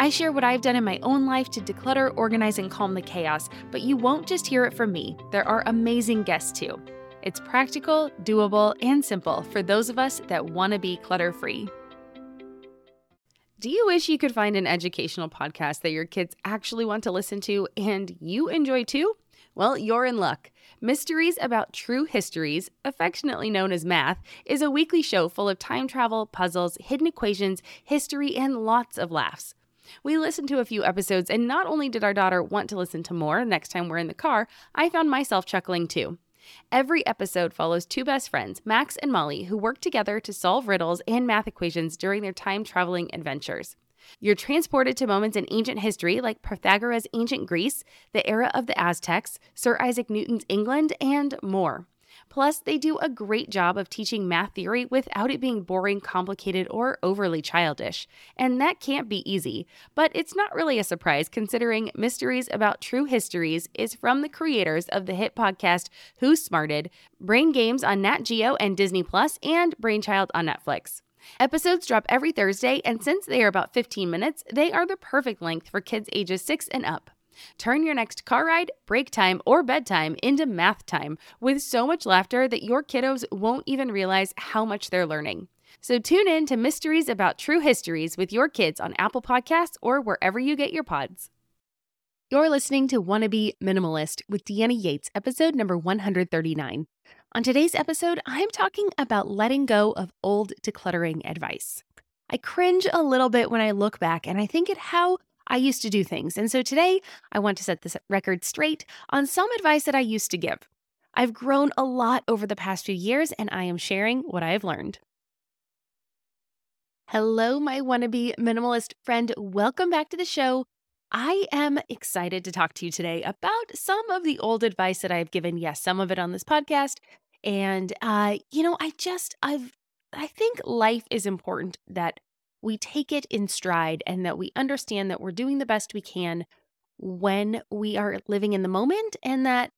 I share what I've done in my own life to declutter, organize, and calm the chaos, but you won't just hear it from me. There are amazing guests too. It's practical, doable, and simple for those of us that want to be clutter free. Do you wish you could find an educational podcast that your kids actually want to listen to and you enjoy too? Well, you're in luck. Mysteries About True Histories, affectionately known as Math, is a weekly show full of time travel, puzzles, hidden equations, history, and lots of laughs. We listened to a few episodes, and not only did our daughter want to listen to more next time we're in the car, I found myself chuckling too. Every episode follows two best friends, Max and Molly, who work together to solve riddles and math equations during their time traveling adventures. You're transported to moments in ancient history like Pythagoras' ancient Greece, the era of the Aztecs, Sir Isaac Newton's England, and more. Plus, they do a great job of teaching math theory without it being boring, complicated, or overly childish. And that can't be easy, but it's not really a surprise considering Mysteries About True Histories is from the creators of the hit podcast Who Smarted, Brain Games on Nat Geo and Disney Plus, and Brainchild on Netflix. Episodes drop every Thursday, and since they are about 15 minutes, they are the perfect length for kids ages 6 and up. Turn your next car ride, break time, or bedtime into math time with so much laughter that your kiddos won't even realize how much they're learning. So tune in to Mysteries About True Histories with your kids on Apple Podcasts or wherever you get your pods. You're listening to Wanna Be Minimalist with Deanna Yates, episode number 139. On today's episode, I'm talking about letting go of old decluttering advice. I cringe a little bit when I look back and I think at how I used to do things. And so today, I want to set this record straight on some advice that I used to give. I've grown a lot over the past few years, and I am sharing what I have learned. Hello, my wannabe minimalist friend. Welcome back to the show. I am excited to talk to you today about some of the old advice that I've given. Yes, some of it on this podcast. And, uh, you know, I just, I've, I think life is important that we take it in stride and that we understand that we're doing the best we can when we are living in the moment and that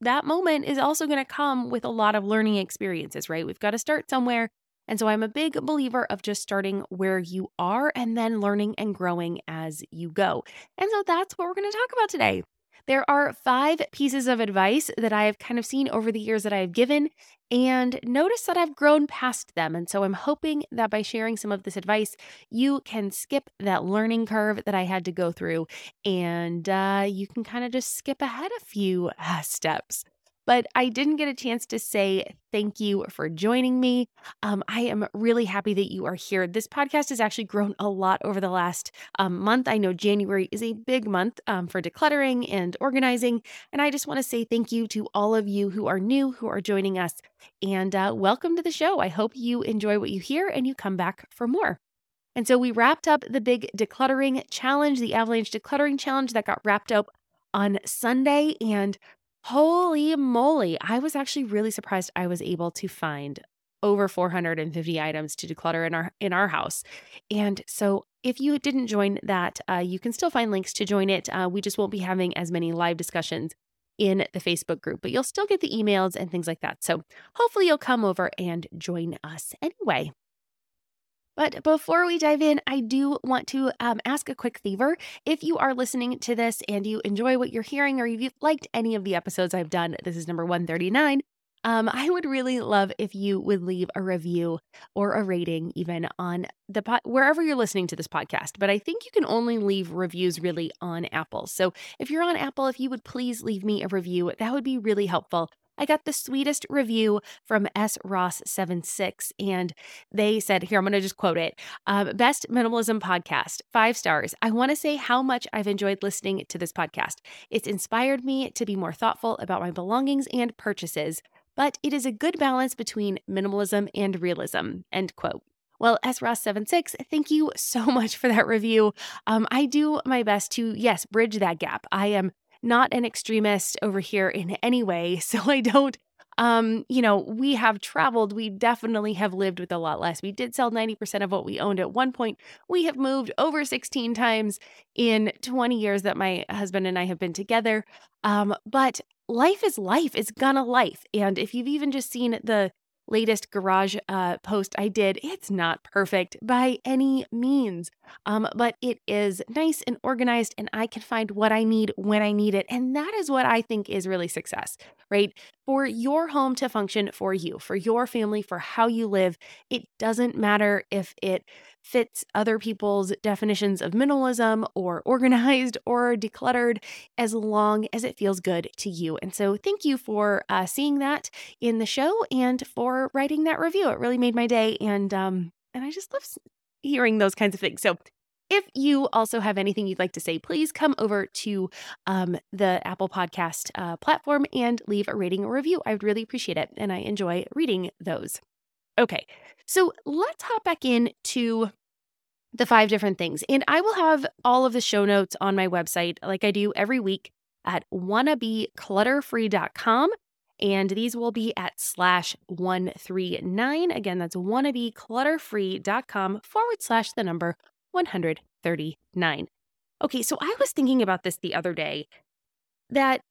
that moment is also going to come with a lot of learning experiences, right? We've got to start somewhere. And so I'm a big believer of just starting where you are and then learning and growing as you go. And so that's what we're going to talk about today. There are five pieces of advice that I have kind of seen over the years that I have given and notice that I've grown past them. And so I'm hoping that by sharing some of this advice, you can skip that learning curve that I had to go through and uh, you can kind of just skip ahead a few uh, steps but I didn't get a chance to say thank you for joining me. Um, I am really happy that you are here. This podcast has actually grown a lot over the last um, month. I know January is a big month um, for decluttering and organizing. And I just want to say thank you to all of you who are new, who are joining us, and uh, welcome to the show. I hope you enjoy what you hear and you come back for more. And so we wrapped up the big decluttering challenge, the Avalanche decluttering challenge that got wrapped up on Sunday. And Holy moly. I was actually really surprised I was able to find over 450 items to declutter in our in our house. And so if you didn't join that, uh, you can still find links to join it. Uh, we just won't be having as many live discussions in the Facebook group, but you'll still get the emails and things like that. So hopefully you'll come over and join us anyway. But before we dive in, I do want to um, ask a quick favor. If you are listening to this and you enjoy what you're hearing, or you've liked any of the episodes I've done, this is number 139. Um, I would really love if you would leave a review or a rating, even on the wherever you're listening to this podcast. But I think you can only leave reviews really on Apple. So if you're on Apple, if you would please leave me a review, that would be really helpful. I got the sweetest review from S. Ross76, and they said, Here, I'm going to just quote it um, Best Minimalism Podcast, five stars. I want to say how much I've enjoyed listening to this podcast. It's inspired me to be more thoughtful about my belongings and purchases, but it is a good balance between minimalism and realism. End quote. Well, S. Ross 76 thank you so much for that review. Um, I do my best to, yes, bridge that gap. I am not an extremist over here in any way. So I don't um, you know, we have traveled. We definitely have lived with a lot less. We did sell 90% of what we owned at one point. We have moved over 16 times in 20 years that my husband and I have been together. Um, but life is life. It's gonna life. And if you've even just seen the latest garage uh, post I did, it's not perfect by any means, um, but it is nice and organized, and I can find what I need when I need it. And that is what I think is really success, right? For your home to function for you, for your family, for how you live, it doesn't matter if it fits other people's definitions of minimalism or organized or decluttered as long as it feels good to you. And so, thank you for uh, seeing that in the show and for writing that review. It really made my day, and um, and I just love hearing those kinds of things. So. If you also have anything you'd like to say, please come over to um, the Apple Podcast uh, platform and leave a rating or review. I would really appreciate it. And I enjoy reading those. Okay, so let's hop back in to the five different things. And I will have all of the show notes on my website, like I do every week at wannabeclutterfree.com. And these will be at slash 139. Again, that's wannabeclutterfree.com forward slash the number 139. Okay, so I was thinking about this the other day that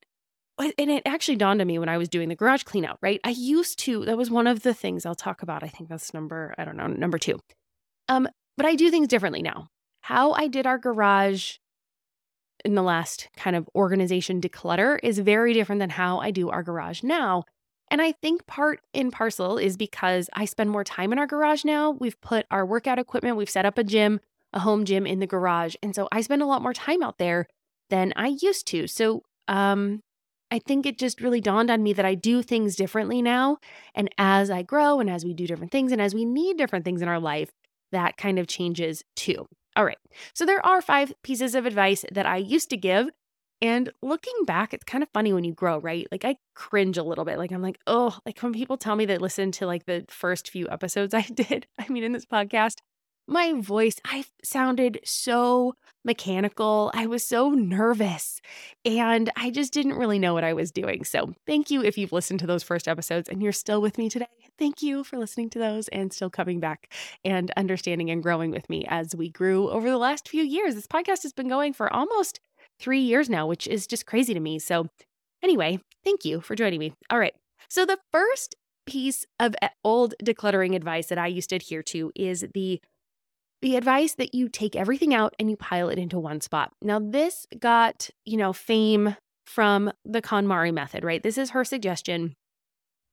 and it actually dawned on me when I was doing the garage clean out, right? I used to, that was one of the things I'll talk about. I think that's number, I don't know, number two. Um, but I do things differently now. How I did our garage in the last kind of organization declutter is very different than how I do our garage now. And I think part in parcel is because I spend more time in our garage now. We've put our workout equipment, we've set up a gym, a home gym in the garage. And so I spend a lot more time out there than I used to. So um I think it just really dawned on me that I do things differently now. And as I grow and as we do different things and as we need different things in our life, that kind of changes too. All right. So there are five pieces of advice that I used to give. And looking back, it's kind of funny when you grow, right? Like I cringe a little bit. Like I'm like, oh, like when people tell me they listen to like the first few episodes I did, I mean, in this podcast, my voice, I sounded so mechanical. I was so nervous and I just didn't really know what I was doing. So, thank you if you've listened to those first episodes and you're still with me today. Thank you for listening to those and still coming back and understanding and growing with me as we grew over the last few years. This podcast has been going for almost three years now, which is just crazy to me. So, anyway, thank you for joining me. All right. So, the first piece of eh, old decluttering advice that I used to adhere to is the the advice that you take everything out and you pile it into one spot. Now, this got, you know, fame from the KonMari method, right? This is her suggestion.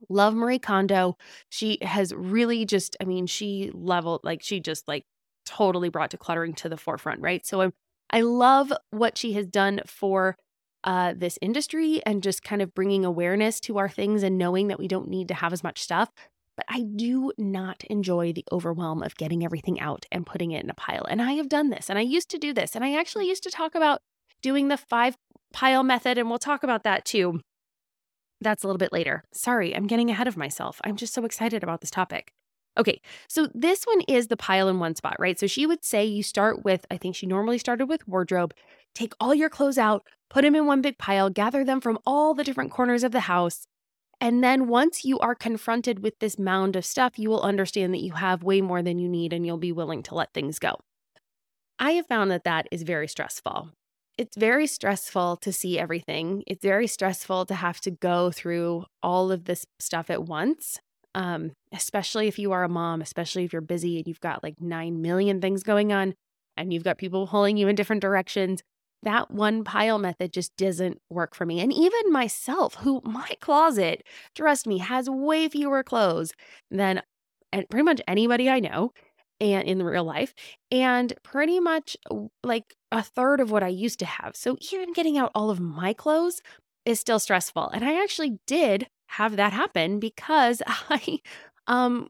Love Marie Kondo. She has really just, I mean, she leveled, like, she just like totally brought decluttering to the forefront, right? So I, I love what she has done for uh, this industry and just kind of bringing awareness to our things and knowing that we don't need to have as much stuff but I do not enjoy the overwhelm of getting everything out and putting it in a pile. And I have done this and I used to do this. And I actually used to talk about doing the five pile method, and we'll talk about that too. That's a little bit later. Sorry, I'm getting ahead of myself. I'm just so excited about this topic. Okay, so this one is the pile in one spot, right? So she would say you start with, I think she normally started with wardrobe, take all your clothes out, put them in one big pile, gather them from all the different corners of the house, and then once you are confronted with this mound of stuff, you will understand that you have way more than you need and you'll be willing to let things go. I have found that that is very stressful. It's very stressful to see everything. It's very stressful to have to go through all of this stuff at once, um, especially if you are a mom, especially if you're busy and you've got like 9 million things going on and you've got people pulling you in different directions that one pile method just doesn't work for me. And even myself, who my closet, trust me, has way fewer clothes than and pretty much anybody I know and in real life and pretty much like a third of what I used to have. So even getting out all of my clothes is still stressful. And I actually did have that happen because I um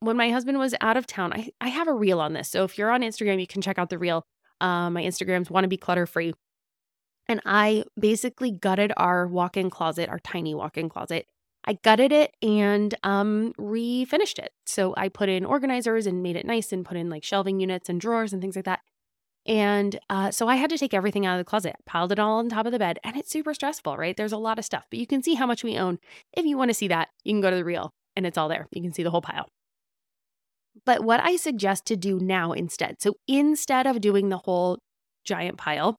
when my husband was out of town, I, I have a reel on this. So if you're on Instagram, you can check out the reel. Um, my Instagrams want to be clutter free. And I basically gutted our walk in closet, our tiny walk in closet. I gutted it and um, refinished it. So I put in organizers and made it nice and put in like shelving units and drawers and things like that. And uh, so I had to take everything out of the closet, piled it all on top of the bed, and it's super stressful, right? There's a lot of stuff, but you can see how much we own. If you want to see that, you can go to the reel and it's all there. You can see the whole pile. But what I suggest to do now instead, so instead of doing the whole giant pile,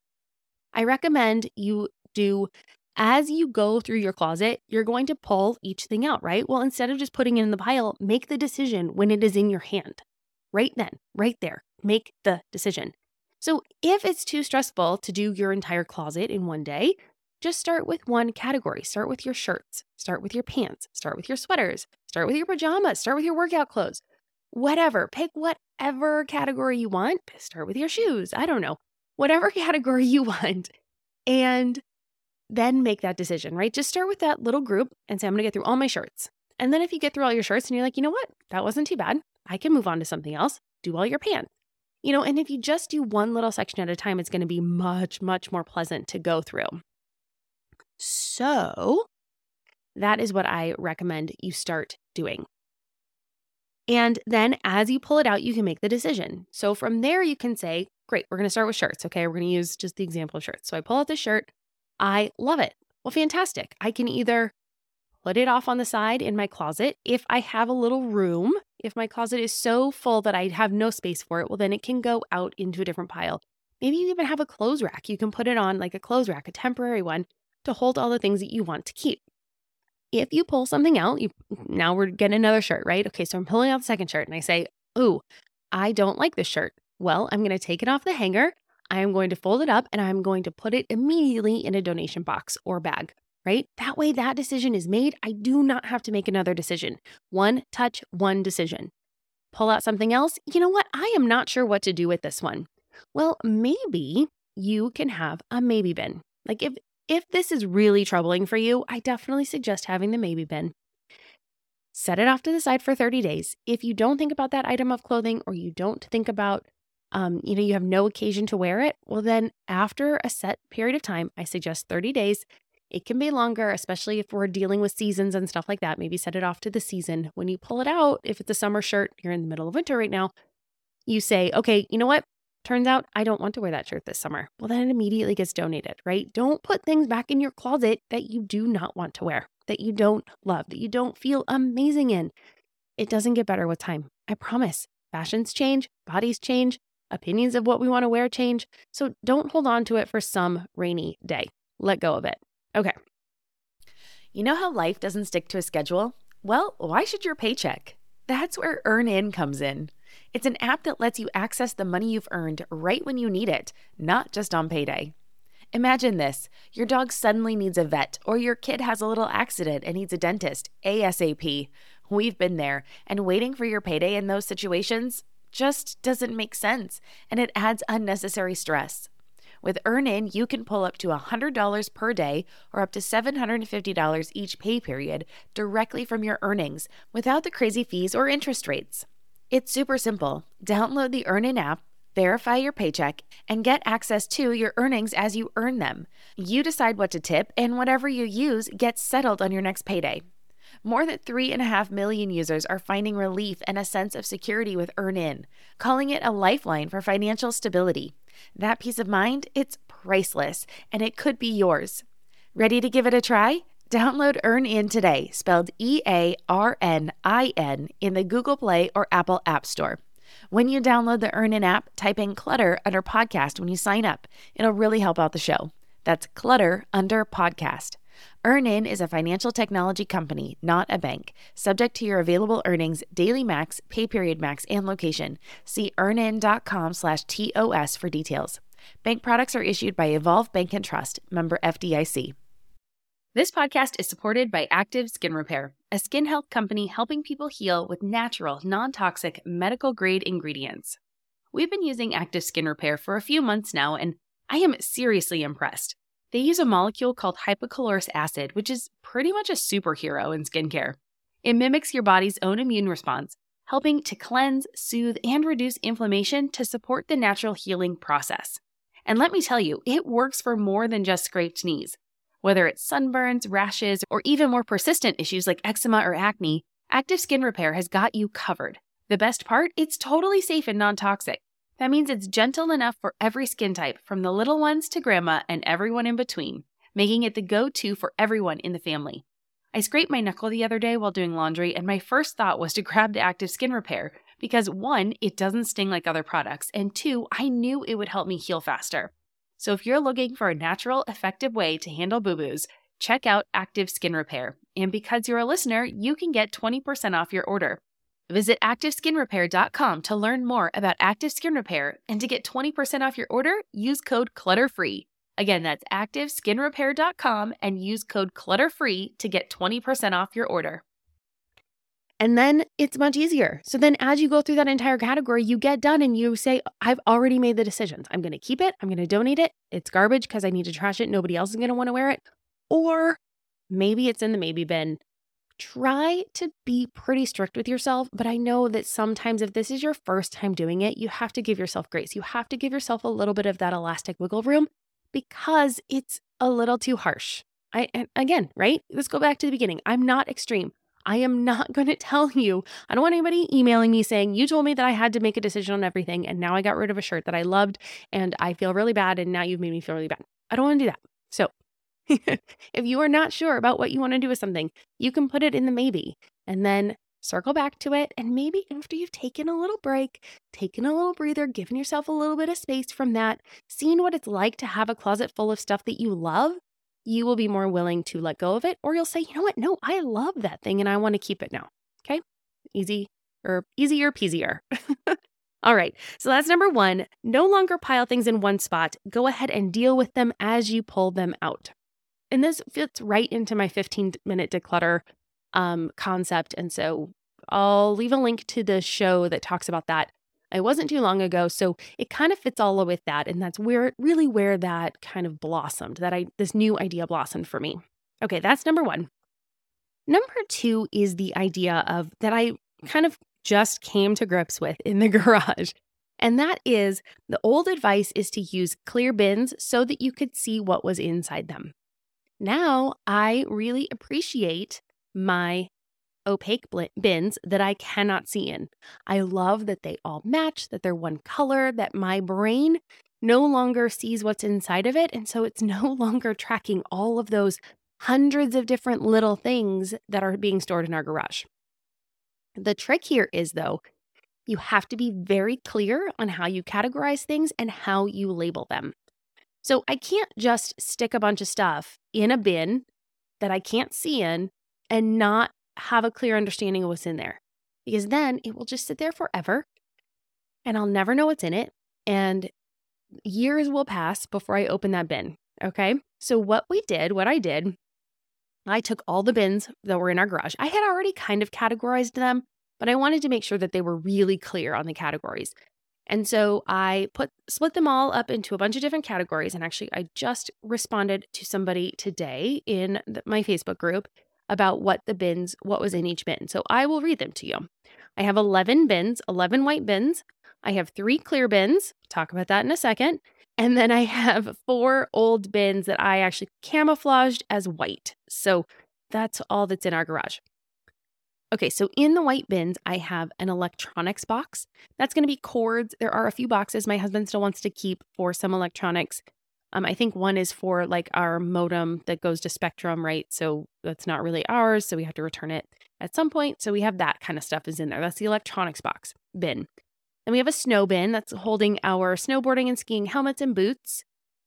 I recommend you do as you go through your closet, you're going to pull each thing out, right? Well, instead of just putting it in the pile, make the decision when it is in your hand. Right then, right there, make the decision. So if it's too stressful to do your entire closet in one day, just start with one category. Start with your shirts, start with your pants, start with your sweaters, start with your pajamas, start with your workout clothes. Whatever, pick whatever category you want. Start with your shoes. I don't know, whatever category you want. And then make that decision, right? Just start with that little group and say, I'm gonna get through all my shirts. And then if you get through all your shirts and you're like, you know what, that wasn't too bad, I can move on to something else, do all your pants. You know, and if you just do one little section at a time, it's going to be much, much more pleasant to go through. So, that is what I recommend you start doing. And then as you pull it out, you can make the decision. So from there, you can say, Great, we're going to start with shirts. Okay, we're going to use just the example of shirts. So I pull out the shirt. I love it. Well, fantastic. I can either put it off on the side in my closet. If I have a little room, if my closet is so full that I have no space for it, well, then it can go out into a different pile. Maybe you even have a clothes rack. You can put it on like a clothes rack, a temporary one, to hold all the things that you want to keep. If you pull something out, you now we're getting another shirt, right? Okay, so I'm pulling out the second shirt and I say, Ooh, I don't like this shirt. Well, I'm going to take it off the hanger. I am going to fold it up and I'm going to put it immediately in a donation box or bag right? That way, that decision is made. I do not have to make another decision. One touch, one decision. Pull out something else. You know what? I am not sure what to do with this one. Well, maybe you can have a maybe bin. Like if if this is really troubling for you, I definitely suggest having the maybe bin. Set it off to the side for 30 days. If you don't think about that item of clothing or you don't think about um, you know, you have no occasion to wear it, well, then after a set period of time, I suggest 30 days, it can be longer, especially if we're dealing with seasons and stuff like that. Maybe set it off to the season. When you pull it out, if it's a summer shirt, you're in the middle of winter right now, you say, okay, you know what? Turns out I don't want to wear that shirt this summer. Well, then it immediately gets donated, right? Don't put things back in your closet that you do not want to wear, that you don't love, that you don't feel amazing in. It doesn't get better with time. I promise. Fashions change, bodies change, opinions of what we want to wear change. So don't hold on to it for some rainy day. Let go of it. Okay. You know how life doesn't stick to a schedule? Well, why should your paycheck? That's where EarnIn comes in. It's an app that lets you access the money you've earned right when you need it, not just on payday. Imagine this your dog suddenly needs a vet, or your kid has a little accident and needs a dentist ASAP. We've been there, and waiting for your payday in those situations just doesn't make sense, and it adds unnecessary stress. With EarnIn, you can pull up to $100 per day or up to $750 each pay period directly from your earnings without the crazy fees or interest rates. It's super simple. Download the EarnIn app, verify your paycheck, and get access to your earnings as you earn them. You decide what to tip, and whatever you use gets settled on your next payday. More than 3.5 million users are finding relief and a sense of security with EarnIn, calling it a lifeline for financial stability. That peace of mind, it's priceless, and it could be yours. Ready to give it a try? Download EarnIn today, spelled E A R N I N, in the Google Play or Apple App Store. When you download the EarnIn app, type in Clutter under podcast when you sign up. It'll really help out the show. That's Clutter under podcast. EarnIn is a financial technology company, not a bank. Subject to your available earnings, daily max, pay period max, and location. See earnin.com slash TOS for details. Bank products are issued by Evolve Bank and Trust, member FDIC. This podcast is supported by Active Skin Repair, a skin health company helping people heal with natural, non toxic, medical grade ingredients. We've been using Active Skin Repair for a few months now, and I am seriously impressed. They use a molecule called hypochlorous acid, which is pretty much a superhero in skincare. It mimics your body's own immune response, helping to cleanse, soothe, and reduce inflammation to support the natural healing process. And let me tell you, it works for more than just scraped knees. Whether it's sunburns, rashes, or even more persistent issues like eczema or acne, Active Skin Repair has got you covered. The best part? It's totally safe and non toxic. That means it's gentle enough for every skin type, from the little ones to grandma and everyone in between, making it the go to for everyone in the family. I scraped my knuckle the other day while doing laundry, and my first thought was to grab the Active Skin Repair because one, it doesn't sting like other products, and two, I knew it would help me heal faster. So if you're looking for a natural, effective way to handle boo boos, check out Active Skin Repair. And because you're a listener, you can get 20% off your order. Visit ActiveSkinRepair.com to learn more about Active Skin Repair and to get 20% off your order, use code CLUTTERFREE. Again, that's ActiveSkinRepair.com and use code CLUTTERFREE to get 20% off your order. And then it's much easier. So then, as you go through that entire category, you get done and you say, I've already made the decisions. I'm going to keep it. I'm going to donate it. It's garbage because I need to trash it. Nobody else is going to want to wear it. Or maybe it's in the maybe bin try to be pretty strict with yourself. But I know that sometimes, if this is your first time doing it, you have to give yourself grace. You have to give yourself a little bit of that elastic wiggle room because it's a little too harsh. I, again, right? Let's go back to the beginning. I'm not extreme. I am not going to tell you. I don't want anybody emailing me saying, You told me that I had to make a decision on everything, and now I got rid of a shirt that I loved, and I feel really bad, and now you've made me feel really bad. I don't want to do that. So if you are not sure about what you want to do with something, you can put it in the maybe and then circle back to it. And maybe after you've taken a little break, taken a little breather, given yourself a little bit of space from that, seeing what it's like to have a closet full of stuff that you love, you will be more willing to let go of it. Or you'll say, you know what? No, I love that thing and I want to keep it now. Okay. Easy or easier peasier. All right, so that's number one. No longer pile things in one spot. Go ahead and deal with them as you pull them out. And this fits right into my 15 minute declutter um, concept. And so I'll leave a link to the show that talks about that. It wasn't too long ago, so it kind of fits all with that, and that's where it really where that kind of blossomed. That I this new idea blossomed for me. Okay, that's number one. Number two is the idea of that I kind of just came to grips with in the garage. And that is the old advice is to use clear bins so that you could see what was inside them. Now I really appreciate my opaque bins that I cannot see in. I love that they all match, that they're one color, that my brain no longer sees what's inside of it. And so it's no longer tracking all of those hundreds of different little things that are being stored in our garage. The trick here is, though, you have to be very clear on how you categorize things and how you label them. So I can't just stick a bunch of stuff in a bin that I can't see in and not have a clear understanding of what's in there because then it will just sit there forever and I'll never know what's in it. And years will pass before I open that bin. Okay. So, what we did, what I did, I took all the bins that were in our garage. I had already kind of categorized them, but I wanted to make sure that they were really clear on the categories. And so I put split them all up into a bunch of different categories. And actually, I just responded to somebody today in the, my Facebook group about what the bins, what was in each bin. So I will read them to you. I have 11 bins, 11 white bins. I have three clear bins. Talk about that in a second. And then I have four old bins that I actually camouflaged as white. So that's all that's in our garage. Okay, so in the white bins, I have an electronics box. That's going to be cords. There are a few boxes my husband still wants to keep for some electronics. Um, I think one is for like our modem that goes to Spectrum, right? So that's not really ours. So we have to return it at some point. So we have that kind of stuff is in there. That's the electronics box bin. Then we have a snow bin that's holding our snowboarding and skiing helmets and boots.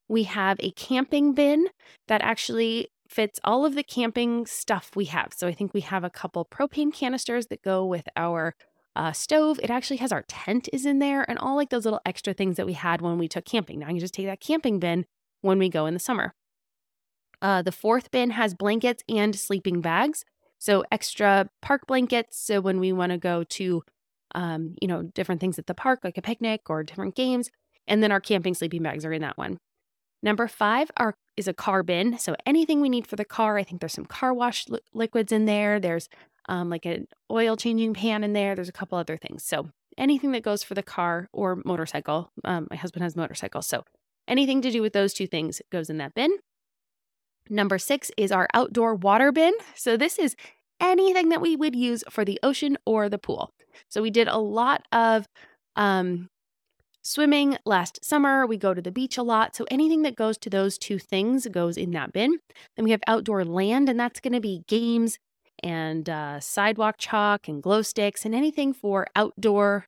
We have a camping bin that actually fits all of the camping stuff we have. So I think we have a couple propane canisters that go with our uh, stove. It actually has our tent is in there and all like those little extra things that we had when we took camping. Now you just take that camping bin when we go in the summer. Uh, the fourth bin has blankets and sleeping bags. So extra park blankets. So when we want to go to, um, you know, different things at the park, like a picnic or different games. And then our camping sleeping bags are in that one. Number five are, is a car bin. So anything we need for the car. I think there's some car wash li- liquids in there. There's um, like an oil changing pan in there. There's a couple other things. So anything that goes for the car or motorcycle. Um, my husband has motorcycle. So anything to do with those two things goes in that bin. Number six is our outdoor water bin. So this is anything that we would use for the ocean or the pool. So we did a lot of um, swimming last summer. We go to the beach a lot. So anything that goes to those two things goes in that bin. Then we have outdoor land, and that's going to be games and uh, sidewalk chalk and glow sticks and anything for outdoor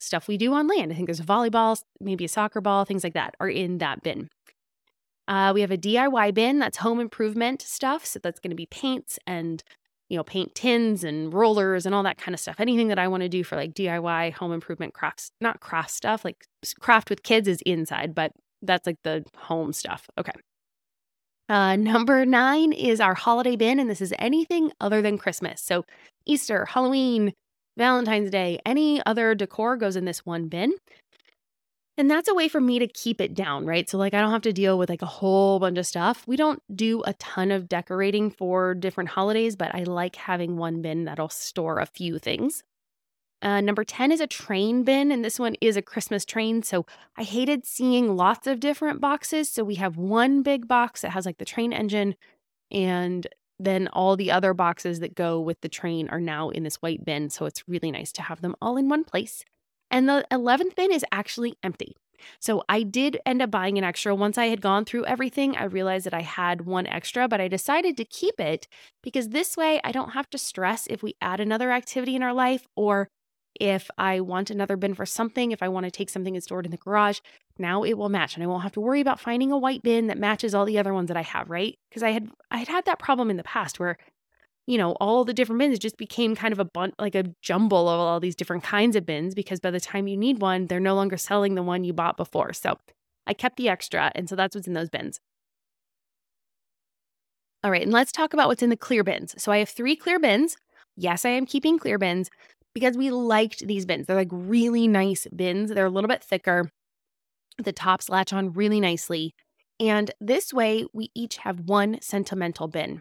stuff we do on land. I think there's a volleyball, maybe a soccer ball, things like that are in that bin. Uh, we have a DIY bin that's home improvement stuff. So that's going to be paints and you know, paint tins and rollers and all that kind of stuff. Anything that I want to do for like DIY home improvement crafts, not craft stuff, like craft with kids is inside, but that's like the home stuff. Okay. Uh, number nine is our holiday bin, and this is anything other than Christmas. So Easter, Halloween, Valentine's Day, any other decor goes in this one bin. And that's a way for me to keep it down, right? So, like, I don't have to deal with like a whole bunch of stuff. We don't do a ton of decorating for different holidays, but I like having one bin that'll store a few things. Uh, number 10 is a train bin, and this one is a Christmas train. So I hated seeing lots of different boxes. So we have one big box that has like the train engine, and then all the other boxes that go with the train are now in this white bin. So it's really nice to have them all in one place. And the 11th bin is actually empty. So I did end up buying an extra. Once I had gone through everything, I realized that I had one extra, but I decided to keep it because this way I don't have to stress if we add another activity in our life or if I want another bin for something, if I want to take something and store it in the garage, now it will match and I won't have to worry about finding a white bin that matches all the other ones that I have, right? Because I had I had had that problem in the past where you know, all the different bins just became kind of a bun- like a jumble of all these different kinds of bins because by the time you need one, they're no longer selling the one you bought before. So I kept the extra. And so that's what's in those bins. All right. And let's talk about what's in the clear bins. So I have three clear bins. Yes, I am keeping clear bins because we liked these bins. They're like really nice bins, they're a little bit thicker. The tops latch on really nicely. And this way, we each have one sentimental bin.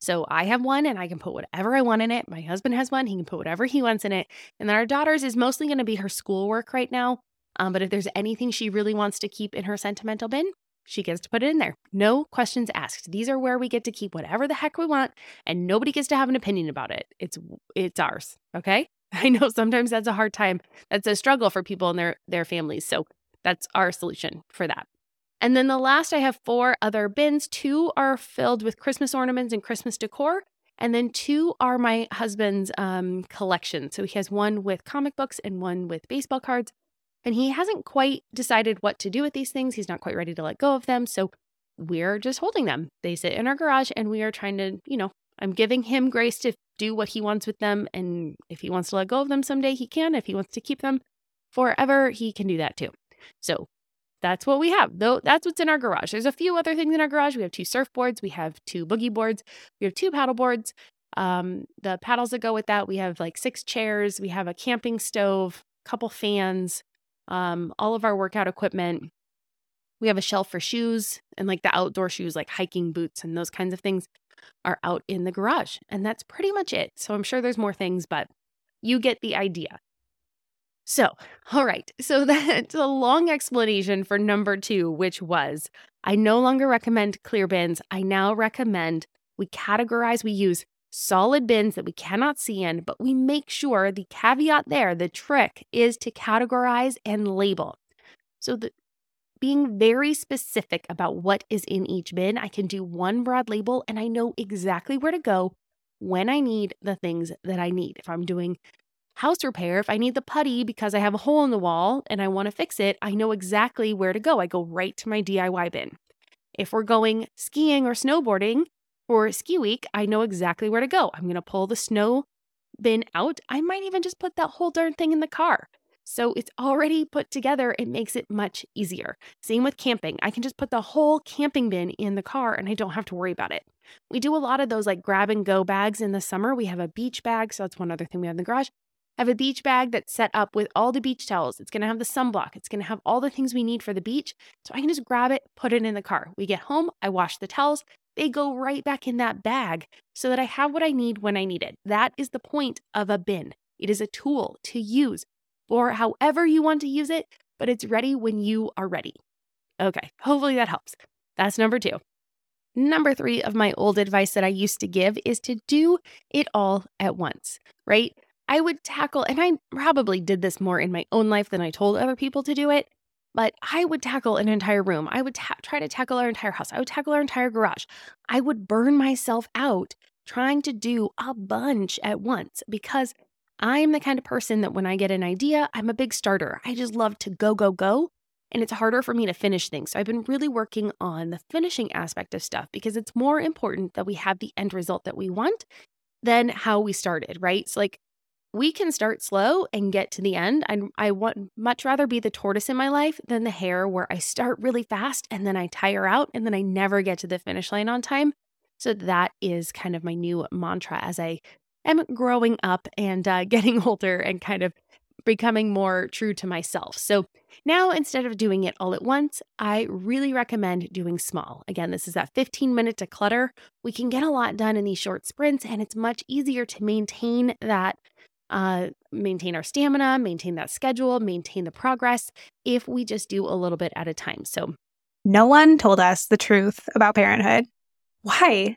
So I have one and I can put whatever I want in it. My husband has one, he can put whatever he wants in it. And then our daughter's is mostly going to be her schoolwork right now. Um, but if there's anything she really wants to keep in her sentimental bin, she gets to put it in there. No questions asked. These are where we get to keep whatever the heck we want and nobody gets to have an opinion about it. It's it's ours, okay? I know sometimes that's a hard time. That's a struggle for people and their their families. So that's our solution for that. And then the last, I have four other bins. Two are filled with Christmas ornaments and Christmas decor. And then two are my husband's um, collection. So he has one with comic books and one with baseball cards. And he hasn't quite decided what to do with these things. He's not quite ready to let go of them. So we're just holding them. They sit in our garage and we are trying to, you know, I'm giving him grace to do what he wants with them. And if he wants to let go of them someday, he can. If he wants to keep them forever, he can do that too. So that's what we have. Though that's what's in our garage. There's a few other things in our garage. We have two surfboards, we have two boogie boards, we have two paddle boards. Um, the paddles that go with that, we have like six chairs, we have a camping stove, a couple fans, um, all of our workout equipment. We have a shelf for shoes and like the outdoor shoes, like hiking boots and those kinds of things are out in the garage. And that's pretty much it. So I'm sure there's more things, but you get the idea. So, all right. So that's a long explanation for number two, which was I no longer recommend clear bins. I now recommend we categorize, we use solid bins that we cannot see in, but we make sure the caveat there, the trick is to categorize and label. So the being very specific about what is in each bin, I can do one broad label and I know exactly where to go when I need the things that I need. If I'm doing house repair, if I need the putty because I have a hole in the wall and I want to fix it, I know exactly where to go. I go right to my DIY bin. If we're going skiing or snowboarding for ski week, I know exactly where to go. I'm going to pull the snow bin out. I might even just put that whole darn thing in the car. So it's already put together. It makes it much easier. Same with camping. I can just put the whole camping bin in the car and I don't have to worry about it. We do a lot of those like grab and go bags in the summer. We have a beach bag. So that's one other thing we have in the garage. I have a beach bag that's set up with all the beach towels. It's going to have the sunblock. It's going to have all the things we need for the beach. So I can just grab it, put it in the car. We get home, I wash the towels. They go right back in that bag so that I have what I need when I need it. That is the point of a bin. It is a tool to use for however you want to use it, but it's ready when you are ready. Okay, hopefully that helps. That's number two. Number three of my old advice that I used to give is to do it all at once, right? I would tackle, and I probably did this more in my own life than I told other people to do it, but I would tackle an entire room. I would ta- try to tackle our entire house. I would tackle our entire garage. I would burn myself out trying to do a bunch at once because I'm the kind of person that when I get an idea, I'm a big starter. I just love to go, go, go. And it's harder for me to finish things. So I've been really working on the finishing aspect of stuff because it's more important that we have the end result that we want than how we started, right? So, like, we can start slow and get to the end. I, I want much rather be the tortoise in my life than the hare where I start really fast and then I tire out and then I never get to the finish line on time. So that is kind of my new mantra as I am growing up and uh, getting older and kind of becoming more true to myself. So now instead of doing it all at once, I really recommend doing small. Again, this is that 15 minute declutter. We can get a lot done in these short sprints, and it's much easier to maintain that uh, maintain our stamina, maintain that schedule, maintain the progress if we just do a little bit at a time. So, no one told us the truth about parenthood. Why?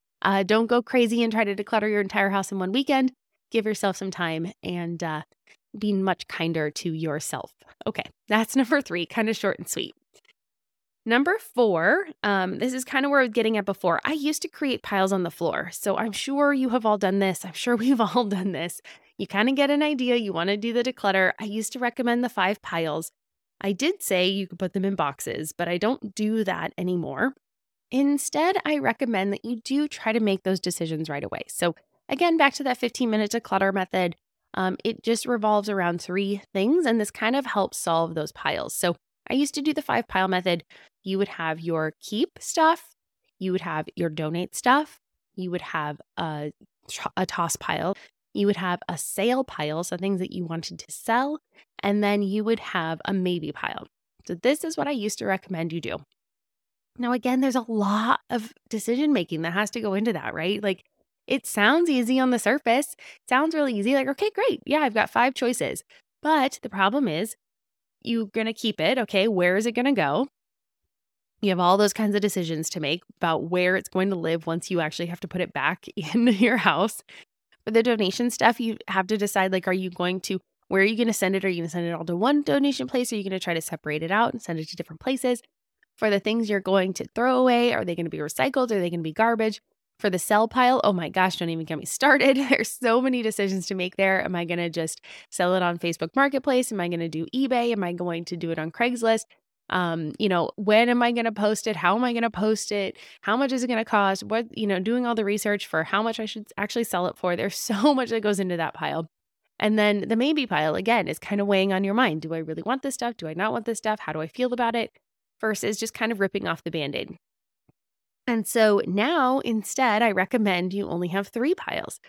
Uh, don't go crazy and try to declutter your entire house in one weekend. Give yourself some time and uh, be much kinder to yourself. Okay, that's number three, kind of short and sweet. Number four, um, this is kind of where I was getting at before. I used to create piles on the floor. So I'm sure you have all done this. I'm sure we've all done this. You kind of get an idea. You want to do the declutter. I used to recommend the five piles. I did say you could put them in boxes, but I don't do that anymore. Instead, I recommend that you do try to make those decisions right away. So, again, back to that 15 minute declutter method, um, it just revolves around three things, and this kind of helps solve those piles. So, I used to do the five pile method. You would have your keep stuff, you would have your donate stuff, you would have a, a toss pile, you would have a sale pile, so things that you wanted to sell, and then you would have a maybe pile. So, this is what I used to recommend you do. Now, again, there's a lot of decision making that has to go into that, right? Like it sounds easy on the surface, it sounds really easy. Like, okay, great. Yeah, I've got five choices. But the problem is, you're going to keep it. Okay, where is it going to go? You have all those kinds of decisions to make about where it's going to live once you actually have to put it back in your house. For the donation stuff, you have to decide like, are you going to, where are you going to send it? Are you going to send it all to one donation place? Are you going to try to separate it out and send it to different places? For the things you're going to throw away, are they going to be recycled? Are they going to be garbage? For the sell pile, oh my gosh, don't even get me started. There's so many decisions to make there. Am I going to just sell it on Facebook Marketplace? Am I going to do eBay? Am I going to do it on Craigslist? Um, you know, when am I going to post it? How am I going to post it? How much is it going to cost? What, you know, doing all the research for how much I should actually sell it for. There's so much that goes into that pile. And then the maybe pile, again, is kind of weighing on your mind. Do I really want this stuff? Do I not want this stuff? How do I feel about it? Versus just kind of ripping off the band aid. And so now instead, I recommend you only have three piles.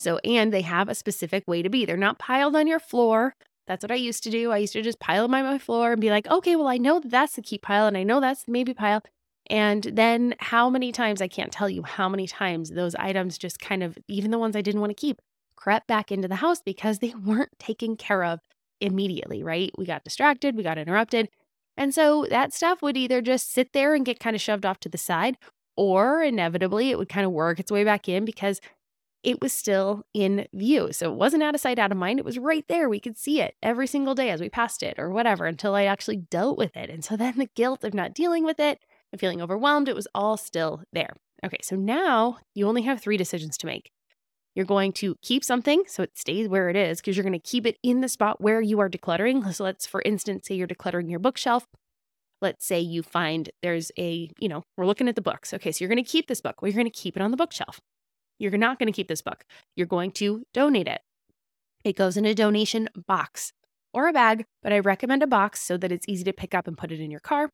So, and they have a specific way to be. They're not piled on your floor. That's what I used to do. I used to just pile them on my floor and be like, okay, well, I know that that's the keep pile and I know that's the maybe pile. And then how many times, I can't tell you how many times those items just kind of, even the ones I didn't want to keep, crept back into the house because they weren't taken care of immediately, right? We got distracted, we got interrupted. And so that stuff would either just sit there and get kind of shoved off to the side, or inevitably it would kind of work its way back in because it was still in view. So it wasn't out of sight, out of mind. It was right there. We could see it every single day as we passed it or whatever until I actually dealt with it. And so then the guilt of not dealing with it and feeling overwhelmed, it was all still there. Okay, so now you only have three decisions to make. You're going to keep something so it stays where it is because you're going to keep it in the spot where you are decluttering. So let's, for instance, say you're decluttering your bookshelf. Let's say you find there's a, you know, we're looking at the books. Okay, so you're going to keep this book. Well, you're going to keep it on the bookshelf. You're not going to keep this book. You're going to donate it. It goes in a donation box or a bag, but I recommend a box so that it's easy to pick up and put it in your car.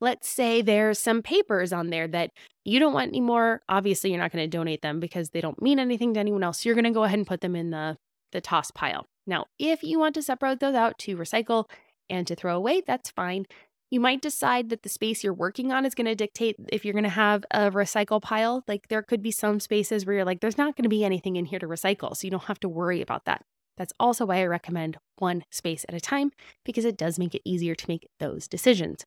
Let's say there's some papers on there that you don't want anymore. Obviously, you're not going to donate them because they don't mean anything to anyone else. You're going to go ahead and put them in the, the toss pile. Now, if you want to separate those out to recycle and to throw away, that's fine. You might decide that the space you're working on is going to dictate if you're going to have a recycle pile. Like there could be some spaces where you're like, there's not going to be anything in here to recycle. So you don't have to worry about that. That's also why I recommend one space at a time because it does make it easier to make those decisions.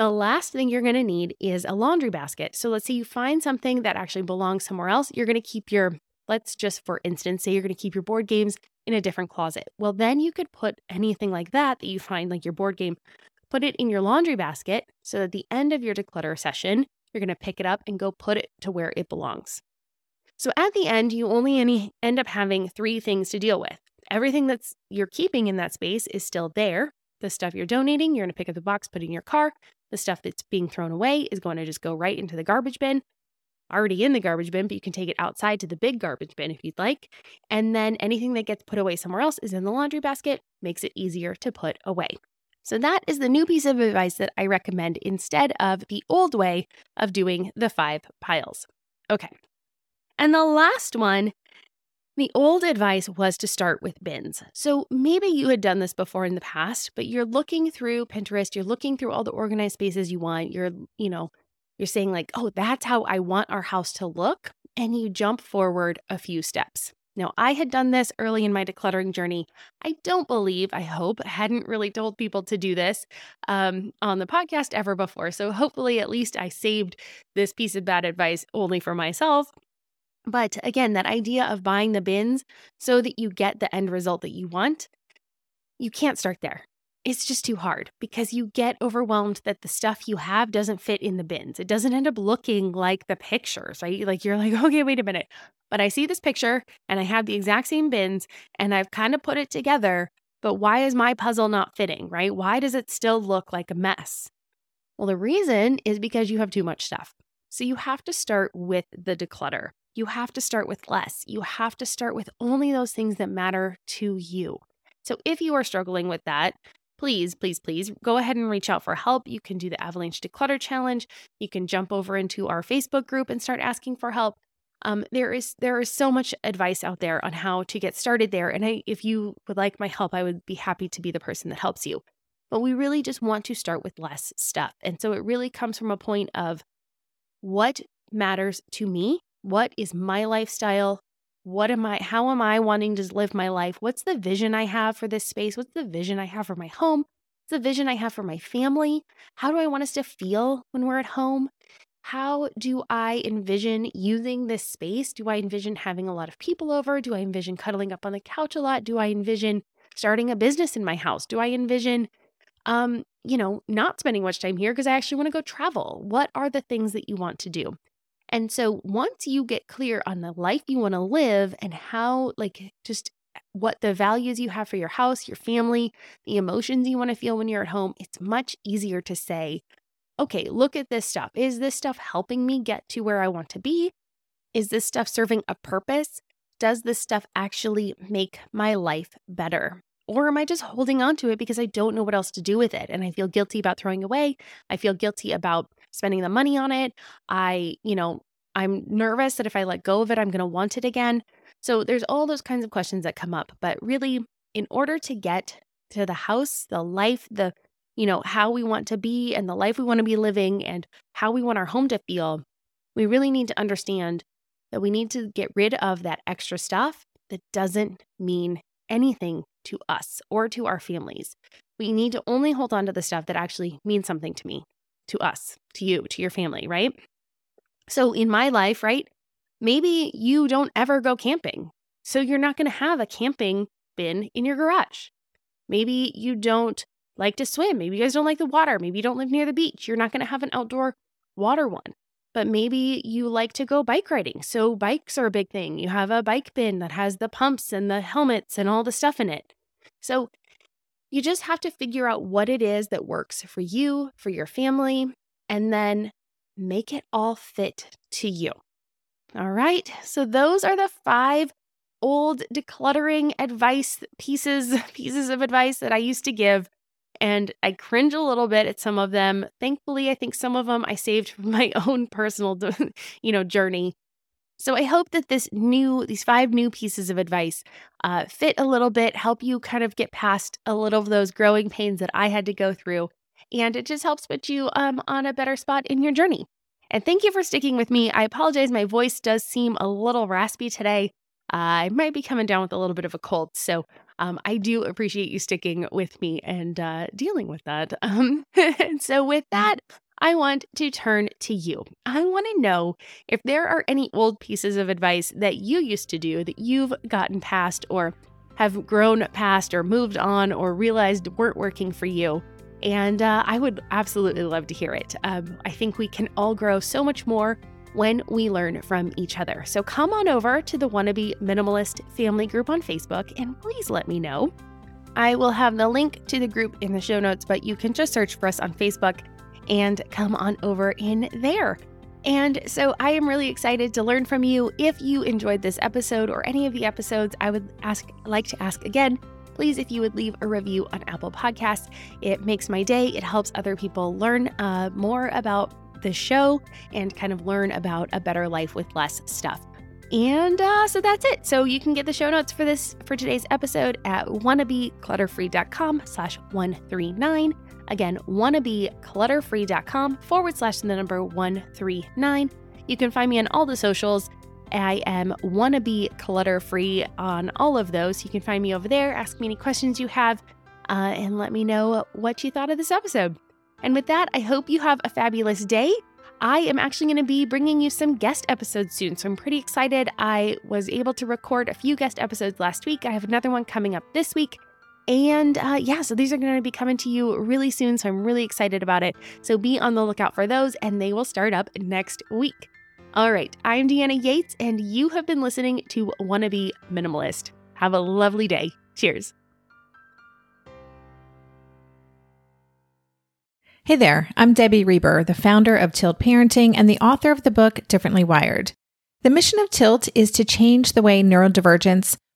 The last thing you're going to need is a laundry basket. So let's say you find something that actually belongs somewhere else. You're going to keep your, let's just for instance, say you're going to keep your board games in a different closet. Well, then you could put anything like that that you find, like your board game, put it in your laundry basket so that at the end of your declutter session, you're going to pick it up and go put it to where it belongs. So at the end, you only end up having three things to deal with. Everything that's you're keeping in that space is still there. The stuff you're donating, you're going to pick up the box, put it in your car. The stuff that's being thrown away is going to just go right into the garbage bin. Already in the garbage bin, but you can take it outside to the big garbage bin if you'd like. And then anything that gets put away somewhere else is in the laundry basket, makes it easier to put away. So, that is the new piece of advice that I recommend instead of the old way of doing the five piles. Okay. And the last one, the old advice was to start with bins. So, maybe you had done this before in the past, but you're looking through Pinterest, you're looking through all the organized spaces you want, you're, you know, you're saying, like, oh, that's how I want our house to look. And you jump forward a few steps. Now, I had done this early in my decluttering journey. I don't believe, I hope, hadn't really told people to do this um, on the podcast ever before. So hopefully, at least I saved this piece of bad advice only for myself. But again, that idea of buying the bins so that you get the end result that you want, you can't start there it's just too hard because you get overwhelmed that the stuff you have doesn't fit in the bins. It doesn't end up looking like the pictures, right? Like you're like, okay, wait a minute. But I see this picture and I have the exact same bins and I've kind of put it together. But why is my puzzle not fitting, right? Why does it still look like a mess? Well, the reason is because you have too much stuff. So you have to start with the declutter. You have to start with less. You have to start with only those things that matter to you. So if you are struggling with that, please, please, please go ahead and reach out for help. You can do the Avalanche Declutter Challenge. You can jump over into our Facebook group and start asking for help. Um, there is there is so much advice out there on how to get started there, and I, if you would like my help, I would be happy to be the person that helps you. But we really just want to start with less stuff, and so it really comes from a point of what matters to me, what is my lifestyle, what am I, how am I wanting to live my life? What's the vision I have for this space? What's the vision I have for my home? What's the vision I have for my family? How do I want us to feel when we're at home? How do I envision using this space? Do I envision having a lot of people over? Do I envision cuddling up on the couch a lot? Do I envision starting a business in my house? Do I envision, um, you know, not spending much time here because I actually want to go travel? What are the things that you want to do? And so once you get clear on the life you want to live and how, like, just eh, what the values you have for your house, your family, the emotions you want to feel when you're at home, it's much easier to say, okay, look at this stuff. Is this stuff helping me get to where I want to be? Is this stuff serving a purpose? Does this stuff actually make my life better? Or am I just holding on to it because I don't know what else to do with it? And I feel guilty about throwing away. I feel guilty about spending the money on it. I, you know, I'm nervous that if I let go of it, I'm going to want it again. So there's all those kinds of questions that come up. But really, in order to get to the house, the life, the, you know, how we want to be and the life we want to be living and how we want our home to feel, we really need to understand that we need to get rid of that extra stuff that doesn't mean anything to us or to our families. We need to only hold on to the stuff that actually means something to me, to us, to you, to your family, right? So in my life, right, maybe you don't ever go camping. So you're not going to have a camping bin in your garage. Maybe you don't like to swim. Maybe you guys don't like the water. Maybe you don't live near the beach. You're not going to have an outdoor water one. But maybe you like to go bike riding. So bikes are a big thing. You have a bike bin that has the pumps and the helmets and all the stuff in it. So you just have to figure out what it is that works for you, for your family, and then make it all fit to you. All right. So those are the five old decluttering advice pieces pieces of advice that I used to give and I cringe a little bit at some of them. Thankfully, I think some of them I saved from my own personal you know journey. So I hope that this new these five new pieces of advice uh, fit a little bit, help you kind of get past a little of those growing pains that I had to go through, and it just helps put you um, on a better spot in your journey. And thank you for sticking with me. I apologize, my voice does seem a little raspy today. Uh, I might be coming down with a little bit of a cold. So um, I do appreciate you sticking with me and uh, dealing with that. Um, and so, with that, I want to turn to you. I want to know if there are any old pieces of advice that you used to do that you've gotten past or have grown past or moved on or realized weren't working for you. And uh, I would absolutely love to hear it. Um, I think we can all grow so much more when we learn from each other. So come on over to the Wannabe Minimalist family group on Facebook and please let me know. I will have the link to the group in the show notes, but you can just search for us on Facebook and come on over in there. And so I am really excited to learn from you. If you enjoyed this episode or any of the episodes, I would ask like to ask again please, if you would leave a review on Apple Podcasts, it makes my day. It helps other people learn uh, more about the show and kind of learn about a better life with less stuff. And uh, so that's it. So you can get the show notes for this for today's episode at wannabeclutterfree.com slash 139. Again, wannabeclutterfree.com forward slash the number 139. You can find me on all the socials I am wannabe clutter free on all of those. You can find me over there, ask me any questions you have, uh, and let me know what you thought of this episode. And with that, I hope you have a fabulous day. I am actually going to be bringing you some guest episodes soon, so I'm pretty excited. I was able to record a few guest episodes last week. I have another one coming up this week. And uh, yeah, so these are going to be coming to you really soon. So I'm really excited about it. So be on the lookout for those, and they will start up next week. All right, I'm Deanna Yates, and you have been listening to Wannabe Minimalist. Have a lovely day. Cheers. Hey there, I'm Debbie Reber, the founder of Tilt Parenting and the author of the book Differently Wired. The mission of Tilt is to change the way neurodivergence,